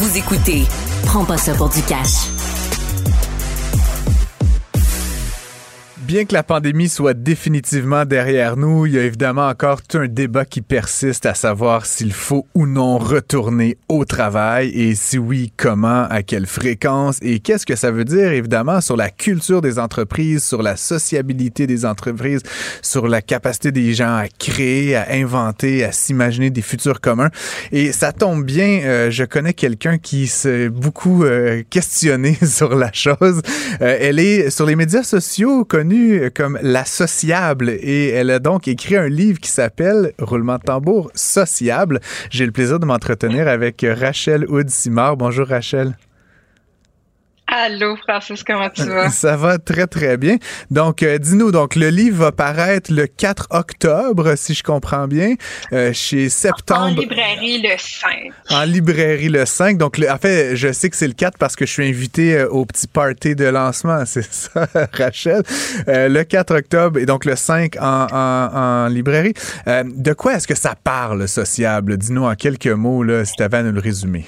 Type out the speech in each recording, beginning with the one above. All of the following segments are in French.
Vous écoutez Prends pas ça pour du cash. Bien que la pandémie soit définitivement derrière nous, il y a évidemment encore tout un débat qui persiste à savoir s'il faut ou non retourner au travail et si oui, comment, à quelle fréquence et qu'est-ce que ça veut dire évidemment sur la culture des entreprises, sur la sociabilité des entreprises, sur la capacité des gens à créer, à inventer, à s'imaginer des futurs communs. Et ça tombe bien, euh, je connais quelqu'un qui s'est beaucoup euh, questionné sur la chose. Euh, elle est sur les médias sociaux connue comme la sociable et elle a donc écrit un livre qui s'appelle Roulement de tambour sociable. J'ai le plaisir de m'entretenir avec Rachel Houd-Simard. Bonjour Rachel. Allô, Francis, comment tu vas? Ça va très, très bien. Donc, euh, dis-nous, donc, le livre va paraître le 4 octobre, si je comprends bien, euh, chez Septembre. En librairie le 5. En librairie le 5. Donc, en fait, je sais que c'est le 4 parce que je suis invité euh, au petit party de lancement, c'est ça, Rachel. le 4 octobre et donc le 5 en, en, librairie. de quoi est-ce que ça parle, sociable? Dis-nous en quelques mots, là, si tu avais à nous le résumer.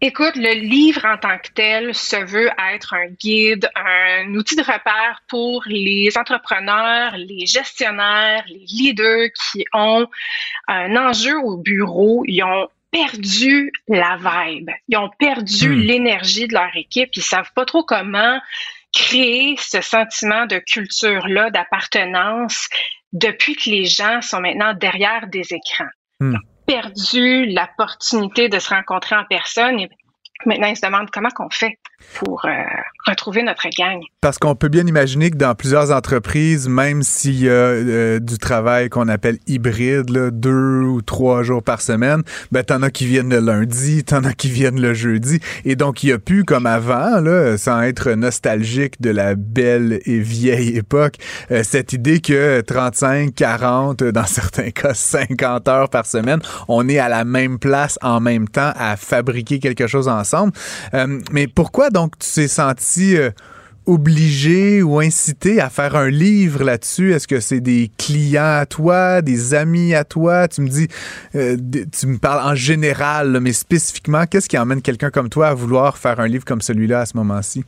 Écoute, le livre en tant que tel se veut être un guide, un outil de repère pour les entrepreneurs, les gestionnaires, les leaders qui ont un enjeu au bureau. Ils ont perdu la vibe. Ils ont perdu hmm. l'énergie de leur équipe. Ils savent pas trop comment créer ce sentiment de culture-là, d'appartenance depuis que les gens sont maintenant derrière des écrans. Hmm perdu l'opportunité de se rencontrer en personne. Et maintenant ils se demandent comment qu'on fait pour euh, retrouver notre gang. Parce qu'on peut bien imaginer que dans plusieurs entreprises, même s'il y a euh, du travail qu'on appelle hybride, là, deux ou trois jours par semaine, ben t'en as qui viennent le lundi, t'en as qui viennent le jeudi, et donc il y a plus comme avant, là, sans être nostalgique de la belle et vieille époque, euh, cette idée que 35, 40, dans certains cas 50 heures par semaine, on est à la même place en même temps à fabriquer quelque chose ensemble. mais pourquoi donc tu t'es senti euh, obligé ou incité à faire un livre là-dessus? Est-ce que c'est des clients à toi, des amis à toi? Tu me dis, euh, tu me parles en général, mais spécifiquement, qu'est-ce qui emmène quelqu'un comme toi à vouloir faire un livre comme celui-là à ce moment-ci?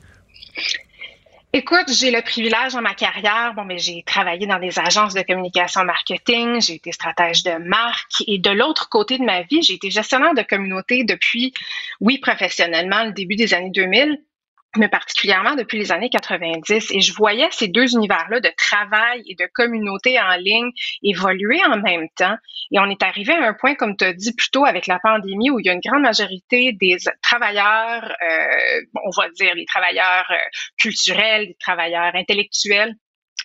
Écoute, j'ai le privilège dans ma carrière, bon, mais j'ai travaillé dans des agences de communication marketing, j'ai été stratège de marque. Et de l'autre côté de ma vie, j'ai été gestionnaire de communauté depuis, oui, professionnellement, le début des années 2000, mais particulièrement depuis les années 90. Et je voyais ces deux univers-là de travail et de communauté en ligne évoluer en même temps. Et on est arrivé à un point, comme tu as dit plus tôt, avec la pandémie, où il y a une grande majorité des travailleurs, euh, on va dire les travailleurs euh, culturels, les travailleurs intellectuels,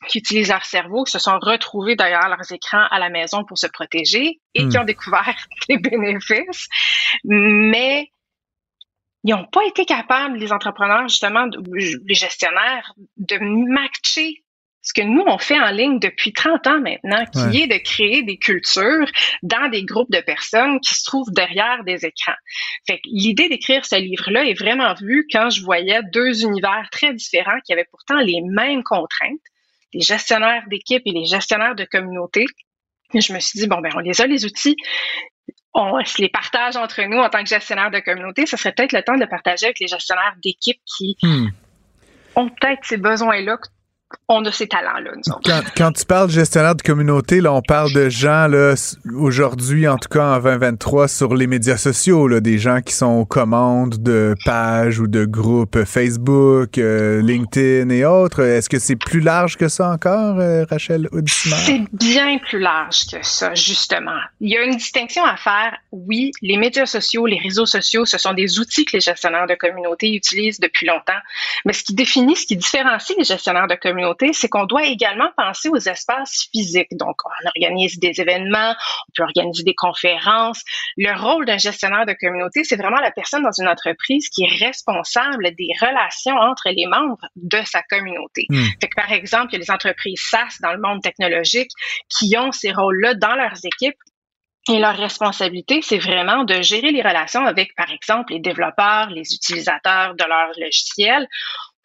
qui utilisent leur cerveau, qui se sont retrouvés derrière leurs écrans à la maison pour se protéger et qui hmm. ont découvert les bénéfices. Mais ils n'ont pas été capables, les entrepreneurs, justement, les gestionnaires, de matcher ce que nous, on fait en ligne depuis 30 ans maintenant, qui est de créer des cultures dans des groupes de personnes qui se trouvent derrière des écrans. Fait l'idée d'écrire ce livre-là est vraiment vue quand je voyais deux univers très différents qui avaient pourtant les mêmes contraintes, les gestionnaires d'équipe et les gestionnaires de communauté. je me suis dit, bon, ben, on les a les outils, on se les partage entre nous en tant que gestionnaire de communauté, ce serait peut-être le temps de partager avec les gestionnaires d'équipe qui hmm. ont peut-être ces besoins-là on a ces talents-là, nous Quand, quand, tu parles de gestionnaire de communauté, là, on parle de gens, là, aujourd'hui, en tout cas en 2023, sur les médias sociaux, là, des gens qui sont aux commandes de pages ou de groupes Facebook, euh, LinkedIn et autres. Est-ce que c'est plus large que ça encore, euh, Rachel? C'est bien plus large que ça, justement. Il y a une distinction à faire. Oui, les médias sociaux, les réseaux sociaux, ce sont des outils que les gestionnaires de communauté utilisent depuis longtemps. Mais ce qui définit, ce qui différencie les gestionnaires de communauté, c'est qu'on doit également penser aux espaces physiques. Donc, on organise des événements, on peut organiser des conférences. Le rôle d'un gestionnaire de communauté, c'est vraiment la personne dans une entreprise qui est responsable des relations entre les membres de sa communauté. Hmm. Fait que, par exemple, il y a les entreprises SaaS dans le monde technologique qui ont ces rôles-là dans leurs équipes et leur responsabilité, c'est vraiment de gérer les relations avec, par exemple, les développeurs, les utilisateurs de leur logiciel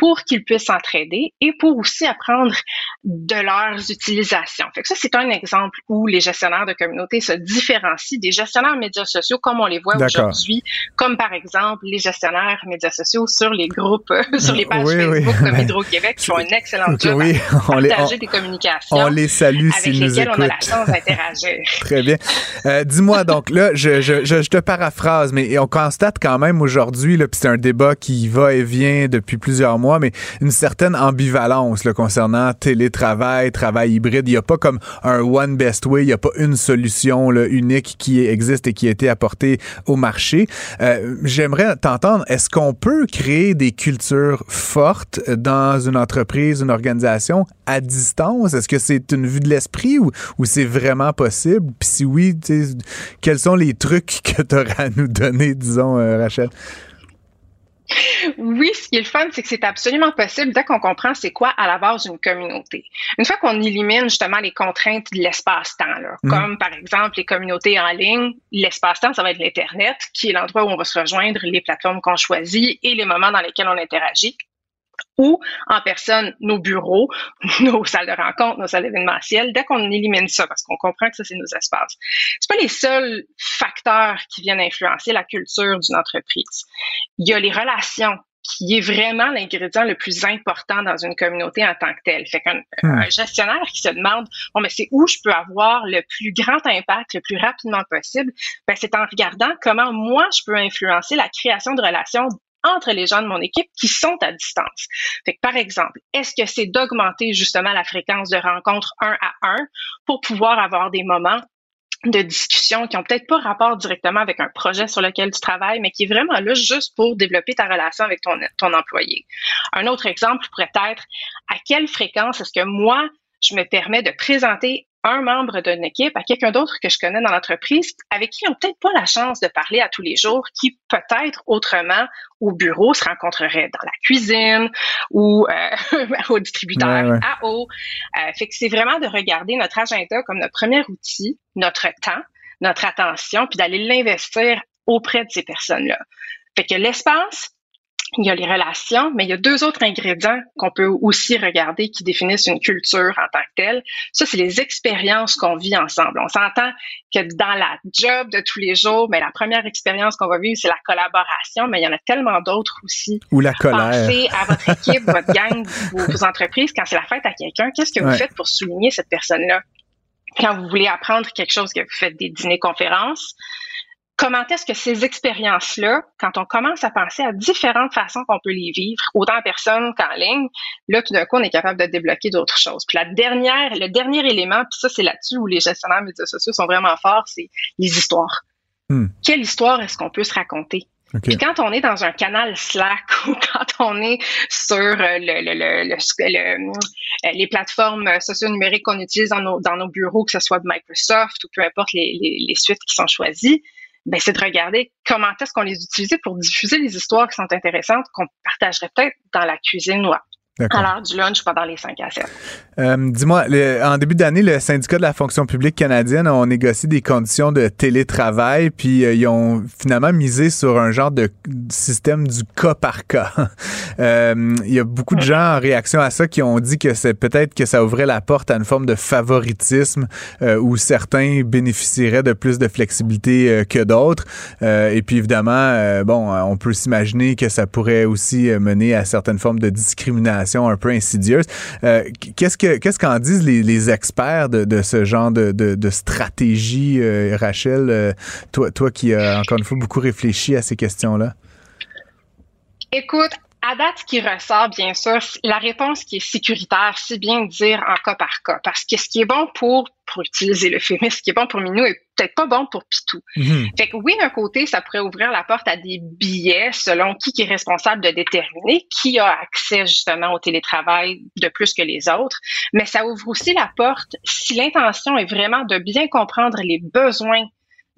pour qu'ils puissent s'entraider et pour aussi apprendre de leurs utilisations. Fait que ça, c'est un exemple où les gestionnaires de communauté se différencient des gestionnaires médias sociaux comme on les voit aujourd'hui, comme par exemple les gestionnaires médias sociaux sur les groupes, sur les pages Facebook comme Hydro-Québec qui font un excellent job oui, on les, des communications. On les salue avec lesquelles on a la chance d'interagir. Très bien. Euh, dis-moi donc, là, je, je, je, te paraphrase, mais on constate quand même aujourd'hui, puis c'est un débat qui va et vient depuis plusieurs mois, mais une certaine ambivalence là, concernant télétravail, travail hybride. Il n'y a pas comme un one best way, il n'y a pas une solution là, unique qui existe et qui a été apportée au marché. Euh, J'aimerais t'entendre, est-ce qu'on peut créer des cultures fortes dans une entreprise, une organisation à distance? Est-ce que c'est une vue de l'esprit ou, c'est vraiment possible? Puis si oui, quels sont les trucs que tu auras à nous donner, disons, euh, Rachel? Oui, ce qui est le fun, c'est que c'est absolument possible dès qu'on comprend c'est quoi à la base une communauté. Une fois qu'on élimine justement les contraintes de l'espace-temps, mhm. comme par exemple les communautés en ligne, l'espace-temps, ça va être l'Internet, qui est l'endroit où on va se rejoindre, les plateformes qu'on choisit et les moments dans lesquels on interagit ou en personne nos bureaux, nos salles de rencontre, nos salles événementielles, dès qu'on élimine ça, parce qu'on comprend que ça, c'est nos espaces. C'est pas les seuls facteurs qui viennent influencer la culture d'une entreprise. Il y a les relations qui est vraiment l'ingrédient le plus important dans une communauté en tant que telle. Fait qu'un hmm. gestionnaire qui se demande, bon, mais c'est où je peux avoir le plus grand impact le plus rapidement possible, ben, c'est en regardant comment moi je peux influencer la création de relations entre les gens de mon équipe qui sont à distance. Par exemple, est-ce que c'est d'augmenter justement la fréquence de rencontres un à un pour pouvoir avoir des moments de discussion qui ont peut-être pas rapport directement avec un projet sur lequel tu travailles, mais qui est vraiment là juste pour développer ta relation avec ton, ton employé? Un autre exemple pourrait être à quelle fréquence est-ce que moi, je me permets de présenter un membre d'une équipe à quelqu'un d'autre que je connais dans l'entreprise avec qui on n'a peut-être pas la chance de parler à tous les jours, qui peut-être autrement au bureau se rencontrerait dans la cuisine ou euh, au distributeur à eau. Euh, fait que c'est vraiment de regarder notre agenda comme notre premier outil, notre temps, notre attention, puis d'aller l'investir auprès de ces personnes-là. Fait que l'espace, il y a les relations, mais il y a deux autres ingrédients qu'on peut aussi regarder qui définissent une culture en tant que telle. Ça, c'est les expériences qu'on vit ensemble. On s'entend que dans la job de tous les jours, mais la première expérience qu'on va vivre, c'est la collaboration, mais il y en a tellement d'autres aussi. Ou la colère. Pensez à votre équipe, votre gang, vos, entreprises. Quand c'est la fête à quelqu'un, qu'est-ce que vous faites pour souligner cette personne-là? Quand vous voulez apprendre quelque chose, que vous faites des dîners-conférences, comment est-ce que ces expériences-là, quand on commence à penser à différentes façons qu'on peut les vivre, autant en personne qu'en ligne, là, tout d'un coup, on est capable de débloquer d'autres choses. Puis la dernière, le dernier élément, puis ça, c'est là-dessus où les gestionnaires médias sociaux sont vraiment forts, c'est les histoires. Hmm. Quelle histoire est-ce qu'on peut se raconter? Puis quand on est dans un canal Slack ou quand on est sur euh, le, le, le, euh, les plateformes socio-numériques qu'on utilise dans nos, dans nos bureaux, que ce soit de Microsoft ou peu importe les, les, les suites qui sont choisies, ben, c'est de regarder comment est-ce qu'on les utilisait pour diffuser les histoires qui sont intéressantes qu'on partagerait peut-être dans la cuisine ou à l'heure du lunch pendant les 5 à 7. Euh, dis-moi, en début d'année, le syndicat de la fonction publique canadienne a négocié des conditions de télétravail, puis euh, ils ont finalement misé sur un genre de système du cas par cas. Euh, il y a beaucoup de gens en réaction à ça qui ont dit que c'est peut-être que ça ouvrait la porte à une forme de favoritisme où certains bénéficieraient de plus de flexibilité que d'autres. et puis évidemment, bon, on peut s'imaginer que ça pourrait aussi mener à certaines formes de discrimination un peu insidieuse. Qu'est-ce que qu'est-ce qu'en disent les, experts de, ce genre de, stratégie, euh, Rachel, euh, toi, toi qui as encore une fois beaucoup réfléchi à ces questions-là? Écoute, à date, ce qui ressort, bien sûr, la réponse qui est sécuritaire, c'est bien de dire en cas par cas. Parce que ce qui est bon pour, pour utiliser le féminisme, ce qui est bon pour Minou est peut-être pas bon pour Pitou. Mhm. Fait que oui, d'un côté, ça pourrait ouvrir la porte à des billets selon qui, qui est responsable de déterminer qui a accès justement au télétravail de plus que les autres. Mais ça ouvre aussi la porte, si l'intention est vraiment de bien comprendre les besoins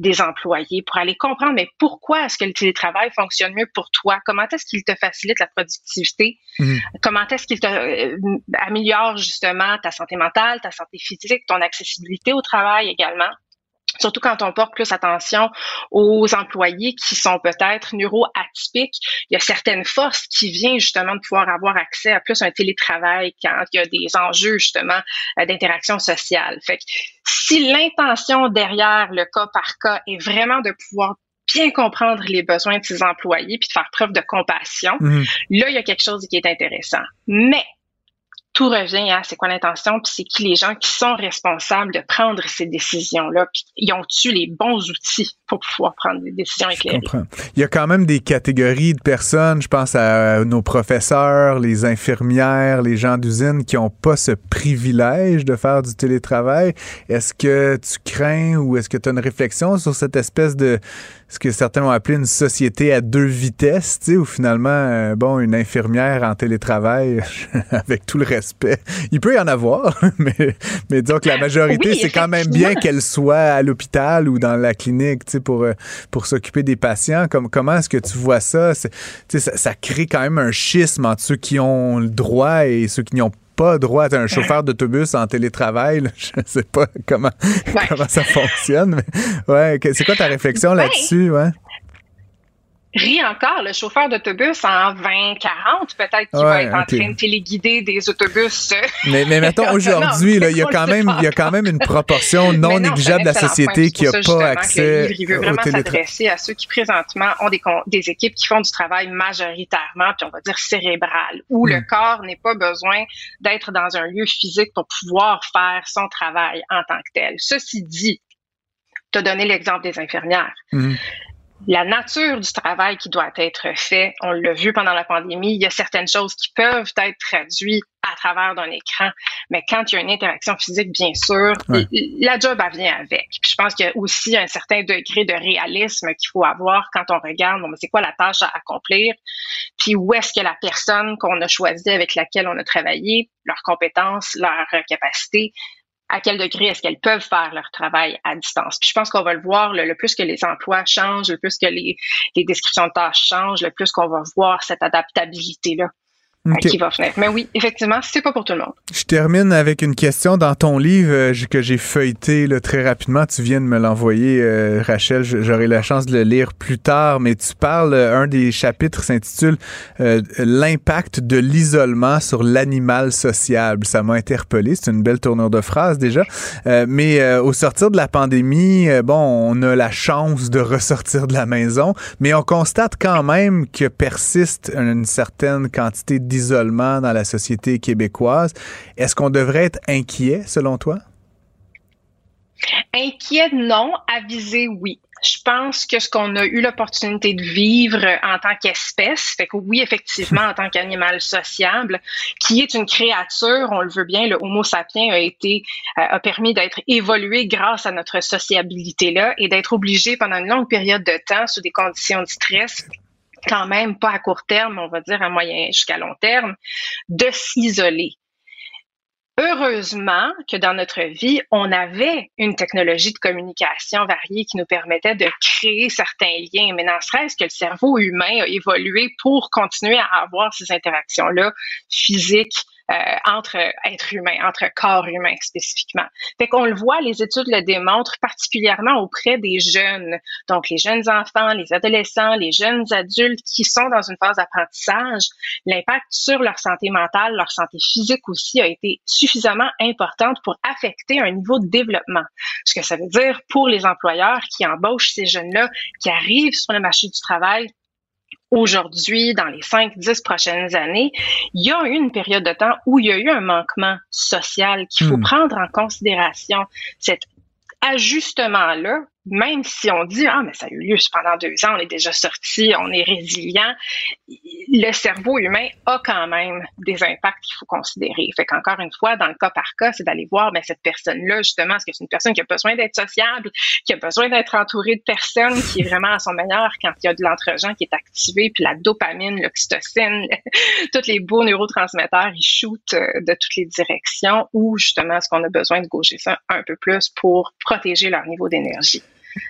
des employés pour aller comprendre mais pourquoi est-ce que le télétravail fonctionne mieux pour toi? Comment est-ce qu'il te facilite la productivité? Mhm. comment est-ce qu'il te euh, améliore justement ta santé mentale ta santé physique ton accessibilité au travail également? Surtout quand on porte plus attention aux employés qui sont peut-être neuroatypiques. Il y a certaines forces qui viennent justement de pouvoir avoir accès à plus un télétravail quand il y a des enjeux justement euh, d'interaction sociale. Fait que si l'intention derrière le cas par cas est vraiment de pouvoir bien comprendre les besoins de ses employés puis de faire preuve de compassion, mmh. là, il y a quelque chose qui est intéressant. Mais tout revient à c'est quoi l'intention, puis c'est qui les gens qui sont responsables de prendre ces décisions-là, puis ils ont-tu les bons outils pour pouvoir prendre des décisions éclairées. Je comprends. Il y a quand même des catégories de personnes, je pense à nos professeurs, les infirmières, les gens d'usine qui n'ont pas ce privilège de faire du télétravail. Est-ce que tu crains ou est-ce que tu as une réflexion sur cette espèce de ce que certains ont appelé une société à deux vitesses, tu sais, où finalement, euh, bon, une infirmière en télétravail, avec tout le il peut y en avoir, mais, mais disons que la majorité, c'est quand même bien qu'elle soit à l'hôpital ou dans la clinique, tu sais, pour, euh, pour s'occuper des patients. Comme, comment est-ce que tu vois ça? Tu sais, ça? Ça crée quand même un schisme entre ceux qui ont le droit et ceux qui n'y ont pas droit à un chauffeur d'autobus en télétravail. Je ne sais pas comment, comment ça fonctionne. Mais ouais, c'est quoi ta réflexion là-dessus? Ouais? Rit encore, le chauffeur d'autobus en 2040, peut-être qu'il va être en train de téléguider des autobus. Mais, mais mettons, aujourd'hui, il y a quand même, il y a quand même une proportion non, négligeable de la société qui n'a pas accès il veut vraiment s'adresser à ceux qui présentement ont des, des équipes qui font du travail majoritairement, puis on va dire cérébral, où le hmm. corps n'est pas besoin d'être dans un lieu physique pour pouvoir faire son travail en tant que tel. Ceci dit, tu as donné l'exemple des infirmières. Hmm la nature du travail qui doit être fait, on l'a vu pendant la pandémie, il y a certaines choses qui peuvent être traduites à travers d'un écran, mais quand il y a une interaction physique, bien sûr, la job elle vient avec. Puis je pense qu'il y a aussi un certain degré de réalisme qu'il faut avoir quand on regarde, bon, c'est quoi la tâche à accomplir, puis où est-ce que la personne qu'on a choisie avec laquelle on a travaillé, leurs compétences, leurs capacités, à quel degré est-ce qu'elles peuvent faire leur travail à distance. Puis je pense qu'on va le voir, le, plus que les emplois changent, le plus que les, descriptions de tâches changent, le plus qu'on va voir cette adaptabilité-là qui va venir. Mais oui, effectivement, c'est pas pour tout le monde. Je termine avec une question dans ton livre euh, que j'ai feuilleté là, très rapidement. Tu viens de me l'envoyer, euh, Rachel. J'aurai la chance de le lire plus tard, mais tu parles, euh, un des chapitres s'intitule L'impact de l'isolement sur l'animal sociable. Ça m'a interpellé. C'est une belle tournure de phrase déjà. mais au sortir de la pandémie, bon, on a la chance de ressortir de la maison, mais on constate quand même que persiste une certaine quantité de d'isolement dans la société québécoise. Est-ce qu'on devrait être inquiet, selon toi? Inquiet, non. Avisé, oui. Je pense que ce qu'on a eu l'opportunité de vivre en tant qu'espèce, fait que oui, effectivement, en tant qu'animal sociable, qui est une créature, on le veut bien, le Homo sapiens a été, euh, a permis d'être évolué grâce à notre sociabilité-là et d'être obligé pendant une longue période de temps, sous des conditions de stress, quand même pas à court terme, on va dire à moyen jusqu'à long terme, de s'isoler. Heureusement que dans notre vie, on avait une technologie de communication variée qui nous permettait de créer certains liens. Mais n'en serait-ce que le cerveau humain a évolué pour continuer à avoir ces interactions-là physiques, entre êtres humains, entre corps humains spécifiquement. Fait qu'on le voit, les études le démontrent particulièrement auprès des jeunes, donc les jeunes enfants, les adolescents, les jeunes adultes qui sont dans une phase d'apprentissage. L'impact sur leur santé mentale, leur santé physique aussi a été suffisamment importante pour affecter un niveau de développement. Ce que ça veut dire pour les employeurs qui embauchent ces jeunes-là, qui arrivent sur le marché du travail aujourd'hui, dans les 5-10 prochaines années, il y a eu une période de temps où il y a eu un manquement social qu'il faut hmm. prendre en considération. Cet ajustement-là même si on dit ah mais ça a eu lieu pendant deux ans, on est déjà sorti, on est résilient, le cerveau humain a quand même des impacts qu'il faut considérer. Fait qu'encore une fois, dans le cas par cas, c'est d'aller voir mais cette personne-là justement, est-ce que c'est une personne qui a besoin d'être sociable, qui a besoin d'être entourée de personnes, qui est vraiment à son meilleur quand il y a de l'entre-gens qui est activé, puis la dopamine, l'oxytocine, tous les beaux neurotransmetteurs, ils shootent euh, de toutes les directions, ou justement est-ce qu'on a besoin de gaucher ça un peu plus pour protéger leur niveau d'énergie.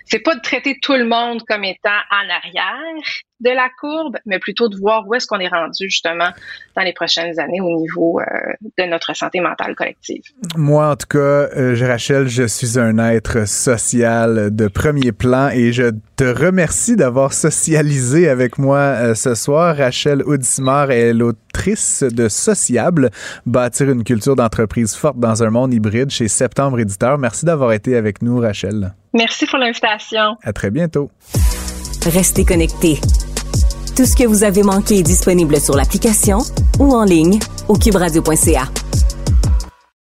C'est pas de traiter tout le monde comme étant en arrière de la courbe, mais plutôt de voir où est-ce qu'on est rendu justement dans les prochaines années au niveau euh, de notre santé mentale collective. Moi, en tout cas, euh, Rachel, je suis un être social de premier plan et je te remercie d'avoir socialisé avec moi euh, ce soir. Rachel Audismar est de Sociable, bâtir une culture d'entreprise forte dans un monde hybride chez Septembre Éditeur. Merci d'avoir été avec nous, Rachel. Merci pour l'invitation. À très bientôt. Restez connectés. Tout ce que vous avez manqué est disponible sur l'application ou en ligne au cubradio.ca.